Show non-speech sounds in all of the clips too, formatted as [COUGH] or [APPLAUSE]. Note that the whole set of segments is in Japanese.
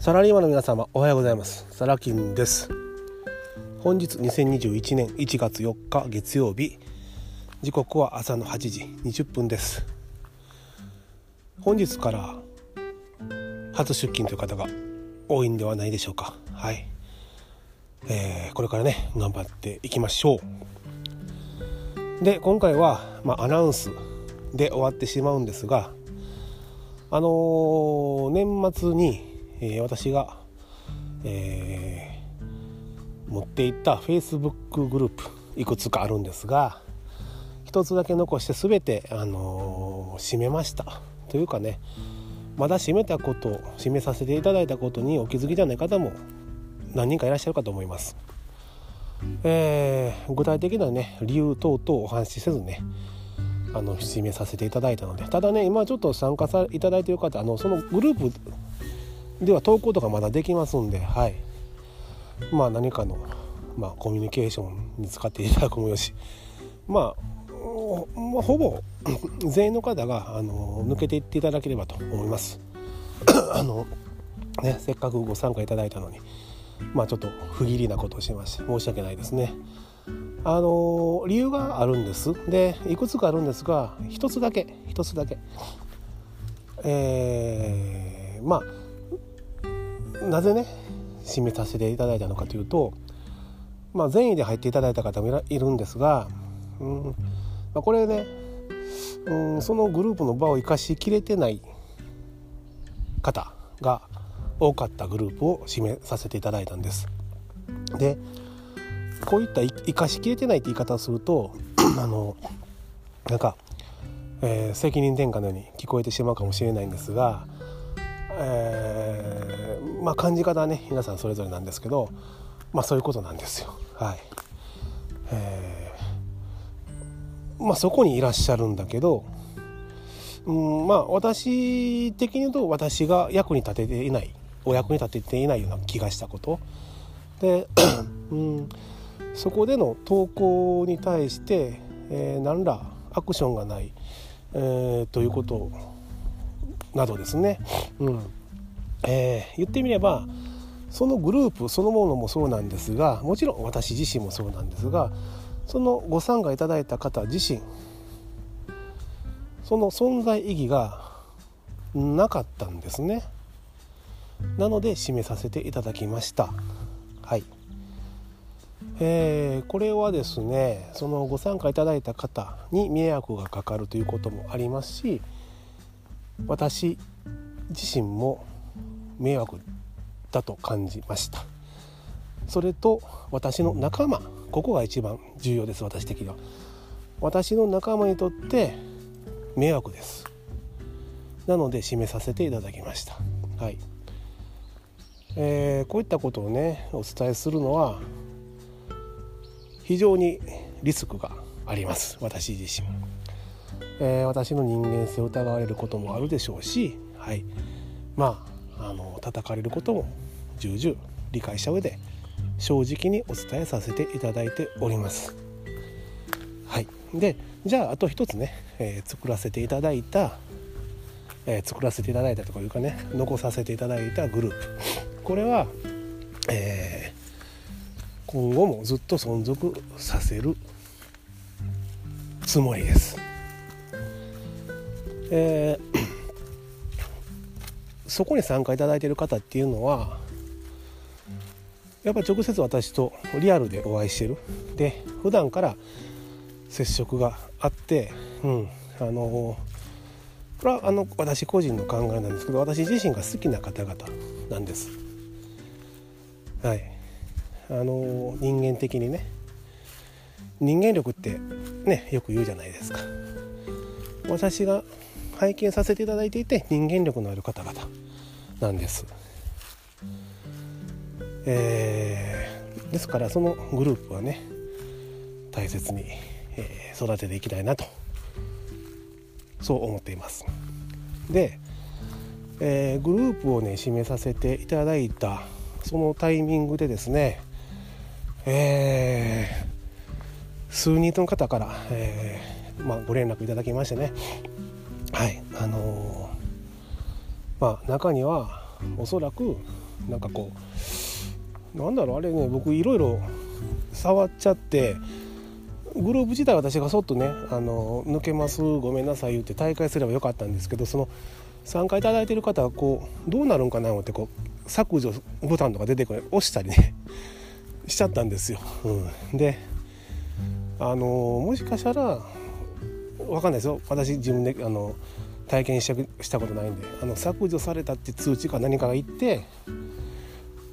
サラリーマンの皆様おはようございます。サラキンです。本日2021年1月4日月曜日。時刻は朝の8時20分です。本日から初出勤という方が多いんではないでしょうか。はい、えー、これからね頑張っていきましょう。で今回は、まあ、アナウンスで終わってしまうんですがあのー、年末にえー、私が、えー、持っていった Facebook グループいくつかあるんですが一つだけ残して全て、あのー、閉めましたというかねまだ閉めたこと閉めさせていただいたことにお気づきじゃない方も何人かいらっしゃるかと思います。えー、具体的なね理由等々お話しせずねあの締めさせていただいたのでただね今ちょっと参加さいただいている方あのそのグループでは投稿とかまだできますんで、はい、まあ何かの、まあ、コミュニケーションに使っていただくもよし、まあ、まあ、ほぼ全員の方があの抜けていっていただければと思います。[COUGHS] あのね、せっかくご参加いただいたのに、まあ、ちょっと不義理なことをしまして申し訳ないですね。あの理由があるんですでいくつかあるんですが一つだけ一つだけえー、まあなぜね締めさせていただいたのかというと、まあ、善意で入っていただいた方もいるんですが、うんまあ、これね、うん、そのグループの場を生かしきれてない方が多かったグループを締めさせていただいたんです。でこういった生かしきれてないって言い方をすると [CLEARS THROAT] あのなんか、えー、責任転嫁のように聞こえてしまうかもしれないんですがえー、まあ感じ方はね皆さんそれぞれなんですけどまあそういうことなんですよ。はい、えー、まあそこにいらっしゃるんだけど、うん、まあ私的に言うと私が役に立てていないお役に立てていないような気がしたこと。で、[CLEARS THROAT] うん、そこでの投稿に対して、えー、何らアクションがない、えー、ということなどですね、うん。えー、言ってみればそのグループそのものもそうなんですがもちろん私自身もそうなんですがそのご参加いただいた方自身その存在意義がなかったんですね。なので締めさせていただきました。はい。えー、これはですねそのご参加いただいた方に迷惑がかかるということもありますし私自身も迷惑だと感じました。それと私の仲間ここが一番重要です私的には。私の仲間にとって迷惑です。なので締めさせていただきました。はい、えー、こういったことをねお伝えするのは非常にリスクがあります。私自身。えー、私の人間性を疑われることもあるでしょうし、はい、まああの叩かれることも重々理解した上で正直にお伝えさせていただいております。はい、でじゃああと一つね、えー、作らせていただいた、えー、作らせていただいたというかね残させていただいたグループこれは、えー、今後もずっと存続させるつもりです。えー、そこに参加いただいている方っていうのはやっぱり直接私とリアルでお会いしてる。で普段から接触があってうんあのこれはあの私個人の考えなんですけど私自身が好きな方々なんです。はい。あの人間的にね人間力ってねよく言うじゃないですか。私が拝見させていただいていて人間力のある方々なんです。えー、ですからそのグループはね大切に、え、育てていきたいなとそう思っています。で、えー、グループをね締めさせていただいたそのタイミングでですね、えー、数人の方から、えーまあ、ご連絡いただきましてねはいあのー、まあ中にはおそらくなんかこうなんだろうあれね僕いろいろ触っちゃってグループ自体私がそっとねあの抜けますごめんなさい言って大会すればよかったんですけどその参加いただいてる方はこうどうなるんかなってこう削除ボタンとか出てくる押したりね [LAUGHS] しちゃったんですよ。うん、であのもしかしたら分かんないですよ。私自分であの体験したしたことないんで。あの削除されたって通知か何かが言って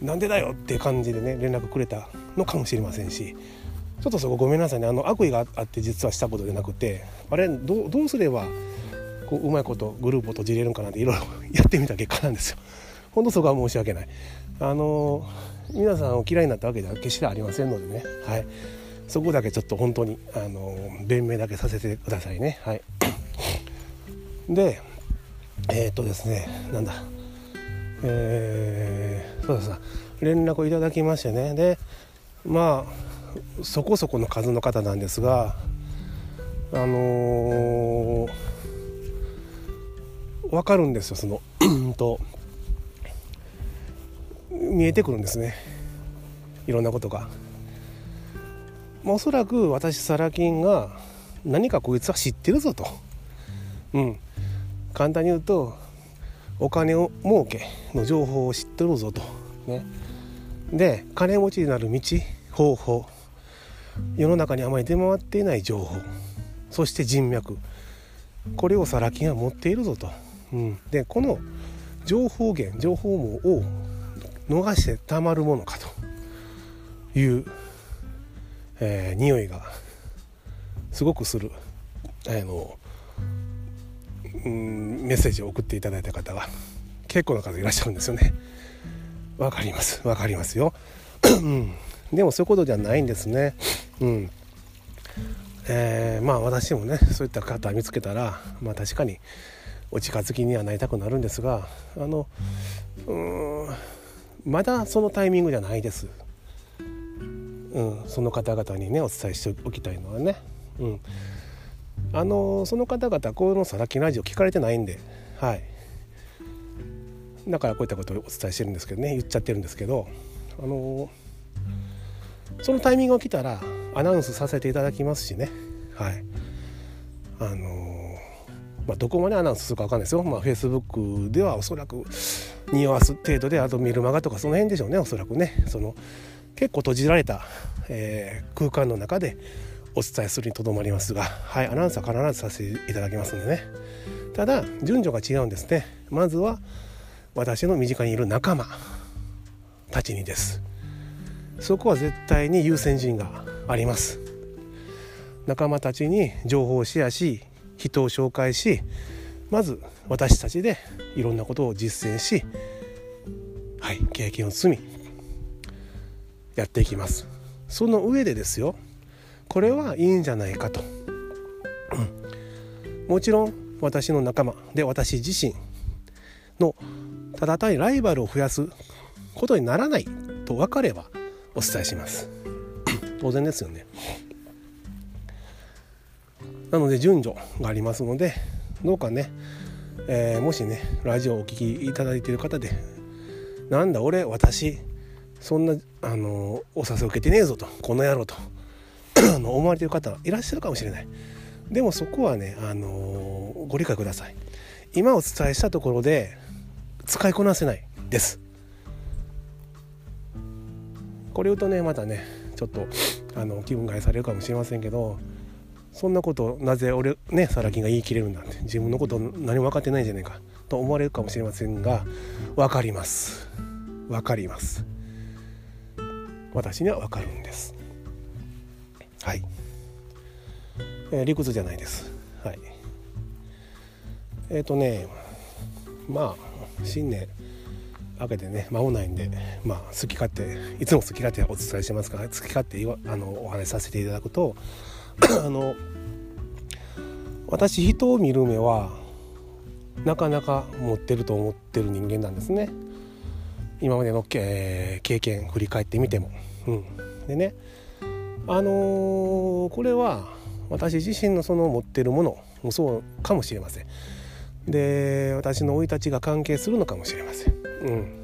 なんでだよって感じでね連絡くれたのかもしれませんし。ちょっとそこごめんなさいね。あの悪意があって実はしたことじゃなくてあれどうすればこううまいことグループを閉じれるんかなっていろいろ [LAUGHS] やってみた結果なんですよ。ほんとそこは申し訳ない。あの皆さんを嫌いになったわけでは決してありませんのでね、はい、そこだけちょっと本当にあの弁明だけさせてくださいね。はい、でえー、っとですねなんだ。えー、そうです連絡をいただきましてね。でまあそこそこの数の方なんですがあのー、分かるんですよそのと見えてくるんですね。いろんなことが。おそらく私サラ金が何かこいつは知ってるぞと。うん簡単に言うとお金を儲けの情報を知ってるぞと。ね、で金持ちになる道方法世の中にあまり出回っていない情報そして人脈これをサラ金は持っているぞと。うん、でこの情報源情報網を逃してたまるものかという、えー、匂いがすごくする、あのうん、メッセージを送っていただいた方が結構な方いらっしゃるんですよね。わかりますわかりますよ。でもそういうことじゃないんですね。うんえー、まあ私もねそういった方見つけたらまあ確かにお近づきにはなりたくなるんですがあのうんまだそのタイミングじゃないです。うん、その方々にねお伝えしておきたいのはね、うん、あのその方々この「さらきラジオ」聞かれてないんではい。だからこういったことをお伝えしてるんですけどね言っちゃってるんですけどあのそのタイミングが来たらアナウンスさせていただきますしね。はい。あのまあ、どこまでアナウンスするか分かんないですよ、まあ、Facebook ではおそらく匂わす程度であとメルマガとかその辺でしょうねおそらくね。その結構閉じられた、えー、空間の中でお伝えするにとどまりますがはいアナウンスは必ずさせていただきますんでね。ただ順序が違うんですね。まずは私の身近にいる仲間たちにです。そこは絶対に優先順位があります。仲間たちに情報をシェアし人を紹介しまず私たちでいろんなことを実践しはい経験を積みやっていきます。その上でですよ。これはいいんじゃないかと、うん、もちろん私の仲間で私自身のただ単にライバルを増やすことにならないと分かればお伝えします。当然ですよね。なので順序がありますのでどうかね、えー、もしねラジオをお聴きいただいている方でなんだ俺私そんなあのお誘い受けてねえぞと。この野郎と。[COUGHS] 思われてる方いらっしゃるかもしれない。でもそこはね、あのご理解ください。今お伝えしたところで使いこなせないです。これ言うとねまたねちょっとあの気分害されるかもしれませんけどそんなことなぜ俺ねサラ金が言い切れるんだって自分のこと何も分かってないんじゃないかと思われるかもしれませんが分かります。分かります。私には分かるんです。はい、えー、理屈じゃないです。はい。えっ、ー、とねまあ新年明けてね間もないんでまあ好き勝手いつも好き勝手お伝えしますから好き勝手あのお話しさせていただくと [COUGHS] あの私人を見る目はなかなか持ってると思ってる人間なんですね。今までの、えー、経験振り返ってみても。うん、でねあのー、これは私自身のその持ってるものもそうかもしれません。で私の生い立ちが関係するのかもしれません。うん、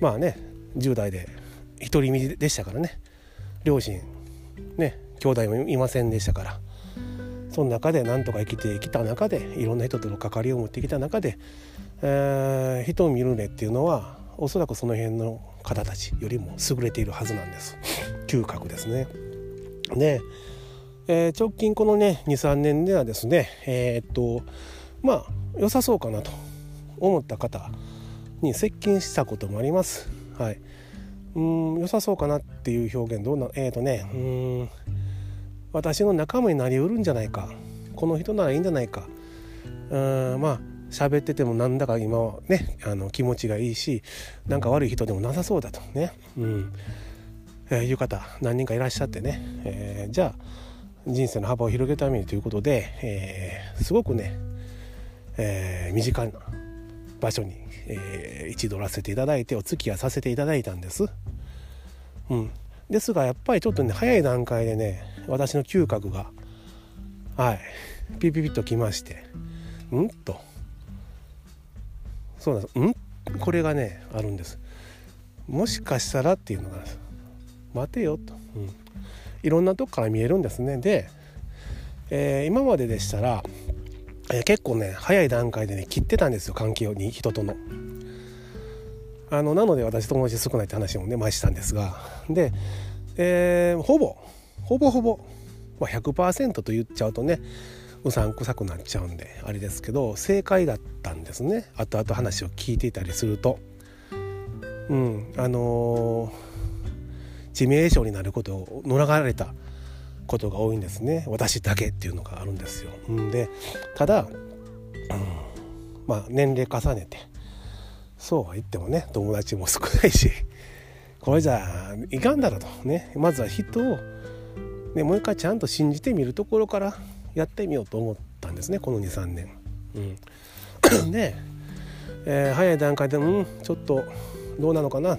まあね10代で独り身でしたからね両親ね兄弟もいませんでしたからその中で何とか生きてきた中でいろんな人との関わりを持ってきた中で、えー、人を見る目っていうのはおそらくその辺の方たちよりも優れているはずなんです。[LAUGHS] 嗅覚ですね。で、えー、直近このね23年ではですねえー、っとまあ良さそうかなと思った方に接近したこともあります。はい、うん良さそうかなっていう表現どうなえっ、とねうん私の仲間になりうるんじゃないか。この人ならいいんじゃないか。うんまあ喋っててもなんだか今はねあの気持ちがいいしなんか悪い人でもなさそうだとね、うん。えー、いう方何人かいらっしゃってね、えー、じゃあ人生の幅を広げるためにということで、えー、すごくね、えー、身近な場所に、えー、一度らせていただいてお付き合いさせていただいたんです。うん、ですがやっぱりちょっとね早い段階でね私の嗅覚がはいピピピッときましてうんと。そうなんです。ん？これがねあるんです。もしかしたらっていうのが待てよと、うん、いろんなとこから見えるんですね。で、えー、今まででしたら、えー、結構ね早い段階でね切ってたんですよ。関係に人との。あのなので私友達少ないって話もね前したんですが。で、えー、ほぼほぼほぼ、まあ、100%と言っちゃうとねうさんくさくなっちゃうんであれですけど正解だったんですね後々話を聞いていたりすると。うんあのー、致命傷になることを逃れたことが多いんですね私だけっていうのがあるんですよ。うんでただ、うん、まあ年齢重ねてそうは言ってもね友達も少ないし [LAUGHS] これじゃいかんだろうとねまずは人をね、もう一回ちゃんと信じてみるところからやってみようと思ったんですねこの23年。うん、[COUGHS] で、えー、早い段階でうんちょっとどうなのかな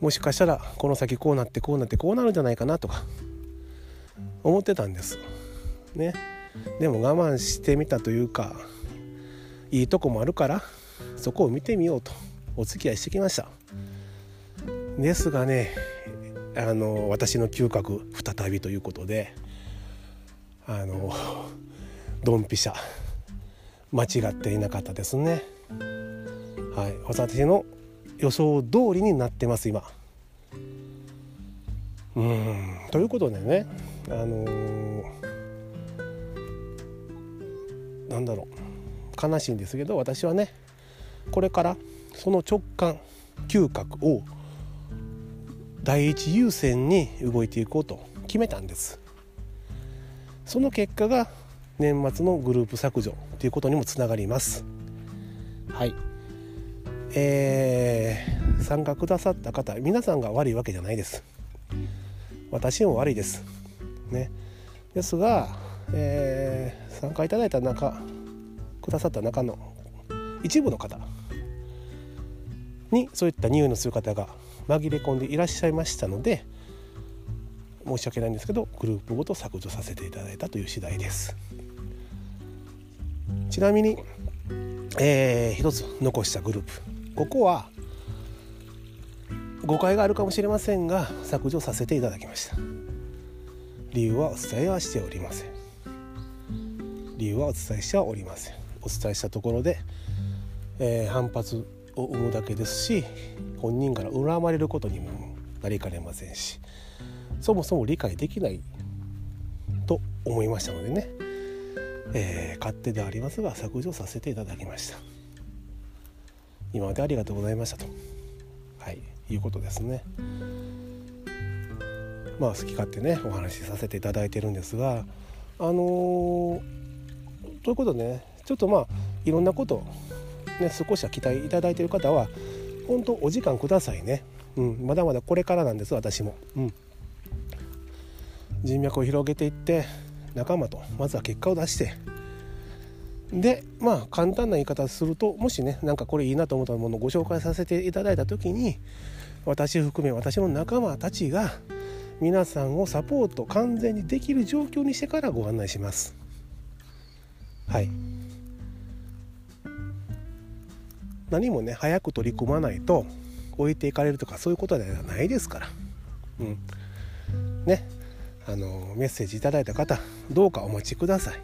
もしかしたらこの先こうなってこうなってこうなるんじゃないかなとか思ってたんです。ね、でも我慢してみたというかいいとこもあるからそこを見てみようとお付き合いしてきました。ですがねあの私の嗅覚再びということであのドンピシャ。間違っていなかったですね。はい。私の予想通りになってます今。うん。ということでねあのー、なんだろう。悲しいんですけど私はねこれからその直感嗅覚を第一優先に動いていこうと決めたんです。その結果が年末のグループ削除ということにもつながります。はい。えー、参加くださった方皆さんが悪いわけじゃないです。私も悪いです。ね。ですが、えー、参加いただいた中くださった中の一部の方にそういった匂いのする方が紛れ込んでいらっしゃいましたので申し訳ないんですけどグループごと削除させていただいたという次第です。ちなみに、えー、一つ残したグループ。ここは誤解があるかもしれませんが削除させていただきました。理由はお伝えはしておりません。理由はお伝えしてはおりません。お伝えしたところで、えー、反発を生むだけですし本人から恨まれることにもなりかねませんしそもそも理解できないと思いましたのでね、えー、勝手でありますが削除させていただきました。今までありがとうございましたと。はいいうことですね。まあ好き勝手ねお話しさせていただいてるんですがあのー、ということでねちょっとまあいろんなことね、少しは期待いただいている方は本当お時間くださいね、うん、まだまだこれからなんです私も、うん、人脈を広げていって仲間とまずは結果を出してでまあ簡単な言い方するともしねなんかこれいいなと思ったものをご紹介させていただいた時に私含め私の仲間たちが皆さんをサポート完全にできる状況にしてからご案内します。はい。何もね早く取り組まないと置いていかれるとかそういうことではないですから。うん。ね。あのメッセージいただいた方どうかお待ちください。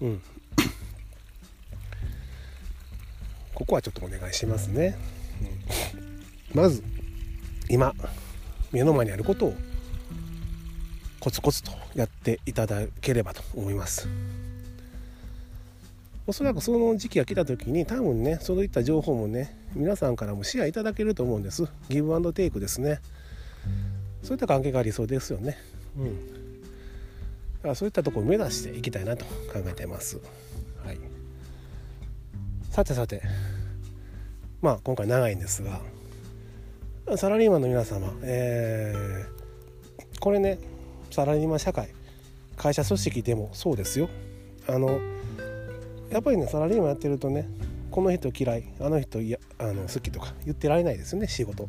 うん。[COUGHS] ここはちょっとお願いしますね、うん、まず今目の前にあることをコツコツとやっていただければと思います。おそらくその時期が来た時に多分ねそういった情報もね皆さんからもシェアいただけると思うんです。ギブアンドテイクですね。そういった関係がありそうですよね。うん。だからそういったところを目指していきたいなと考えています。はい。さてさて。まあ今回長いんですがサラリーマンの皆様えー、これねサラリーマン社会会社組織でもそうですよ。あのやっぱりねサラリーマンやってるとねこの人嫌いあの人いやあの好きとか言ってられないですよね仕事。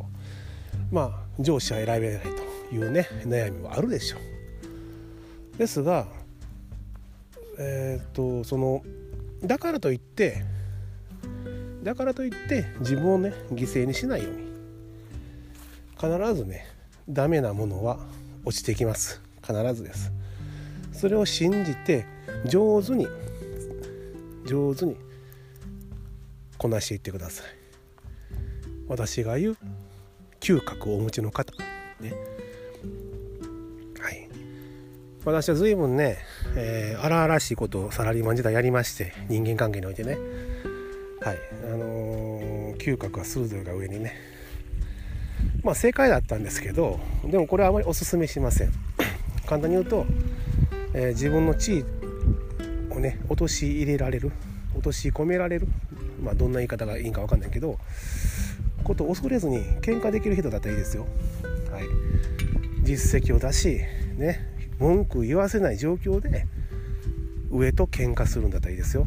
まあ上司は選べないと。いうね悩みはあるでしょう。ですがえー、っとそのだからといってだからといって自分をね犠牲にしないように必ずねダメなものは落ちてきます。必ずです。それを信じて上手に上手にこなしていってください。私が言う嗅覚をお持ちの方ね。私は随分ね、えー、荒々しいことをサラリーマン時代やりまして人間関係においてね。はい。あのー、嗅覚は鋭いが上にね。まあ正解だったんですけどでもこれはあまりおすすめしません。[CLEARS THROAT] 簡単に言うと、えー、自分の地位をね陥れられる落とし込められるまあどんな言い方がいいか分かんないけどことを恐れずに喧嘩できる人だったらいいですよ。はい、実績を出しね文句言わせない状況で上と喧嘩するんだったらいいですよ。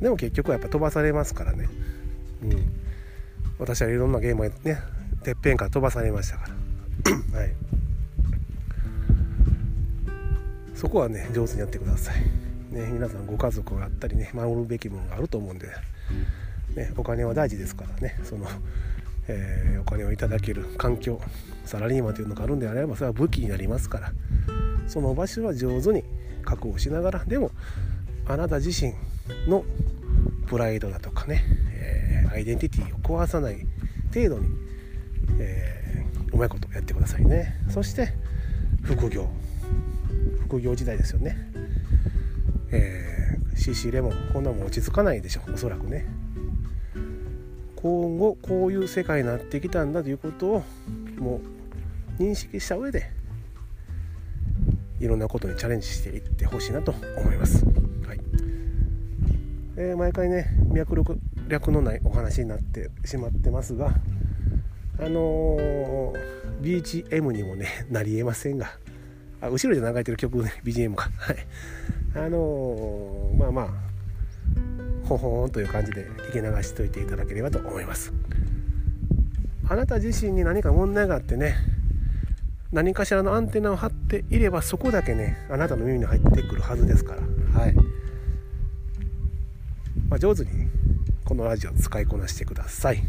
でも結局はやっぱ飛ばされますからね。うん。私はいろんなゲームをねてっぺんから飛ばされましたから。[CLEARS THROAT] はい。そこはね上手にやってください。ね、皆さんご家族があったりね守るべきものがあると思うんで、ね、お金は大事ですからねその、えー、お金をいただける環境サラリーマンというのがあるんであればそれは武器になりますからその場所は上手に確保しながらでもあなた自身のプライドだとかね、えー、アイデンティティを壊さない程度に、えー、うまいことやってくださいね。そして副業。副業時代ですよね。えー、CC レモンこんなもん落ち着かないでしょおそらくね。今後こういう世界になってきたんだということをもう認識した上でいろんなことにチャレンジしていってほしいなと思います、はい。えー、毎回ね脈略のないお話になってしまってますがあのー、BGM にもね [LAUGHS] なりえませんがあ後ろで流れてる曲ね BGM か。はい。あのー、まあまあほほーんという感じで聞き流しといていただければと思います。あなた自身に何か問題があってね何かしらのアンテナを張っていればそこだけねあなたの耳に入ってくるはずですから。はい、まあ、上手にこのラジオ使いこなしてください。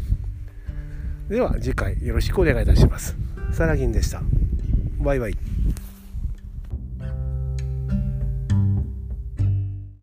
では次回よろしくお願いいたします。サラギンでした。バイバイ